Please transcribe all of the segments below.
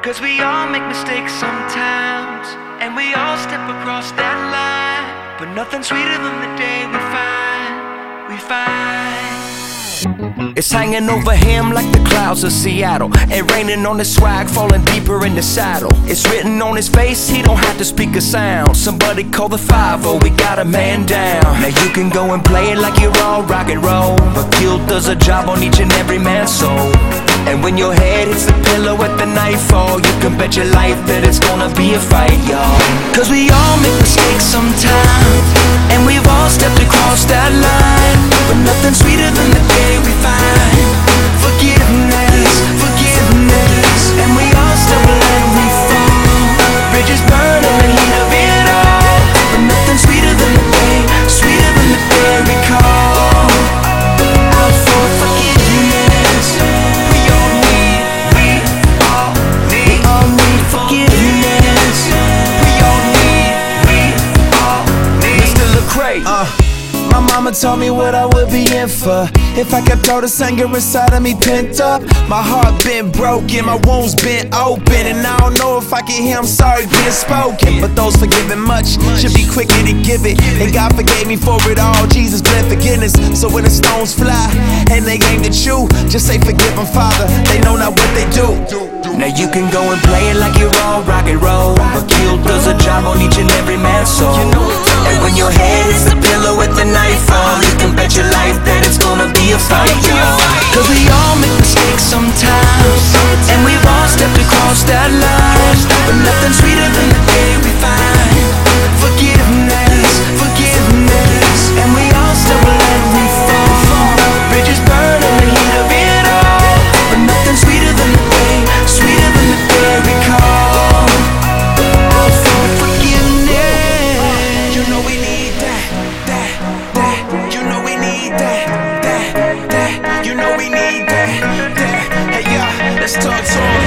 Cause we all make mistakes sometimes, and we all step across that line. But nothing sweeter than the day we find, we find. It's hanging over him like the clouds of Seattle. And raining on his swag, falling deeper in the saddle. It's written on his face, he don't have to speak a sound. Somebody call the 5 oh, we got a man down. Now you can go and play it like you're all rock and roll. But guilt does a job on each and every man's soul. And when your head hits the pillow at the nightfall, you can bet your life that it's gonna be a fight, y'all. Cause we all make mistakes Uh, my mama told me what I would be in for if I kept all this anger inside of me pent up. My heart been broken, my wounds been open, and I don't know if I can hear I'm sorry being spoken. But those forgiven much should be quicker to give it, and God forgave me for it all. Jesus bled forgiveness, so when the stones fly and they aim at you, just say forgive them, Father. They know not what they do. Now you can go and play it like you're all rock and roll. But guilt does a job on each and every man's soul. When your head. Hits the pillow at the nightfall, you can bet your need that. that. Hey, yeah, let's talk talk.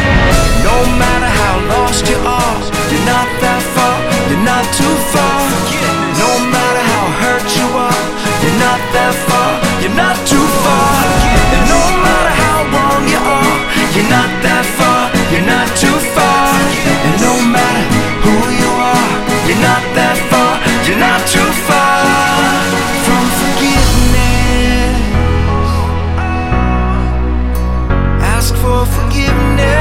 No matter how lost you are, you're not that far, you're not too far. No matter how hurt you are, you're not that far, you're not too far. And no matter how wrong you are, you're not that far, you're not too far. And no matter who you are, you're not that far, you're not too far. for forgiveness.